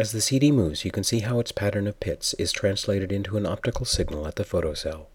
As the CD moves, you can see how its pattern of pits is translated into an optical signal at the photocell.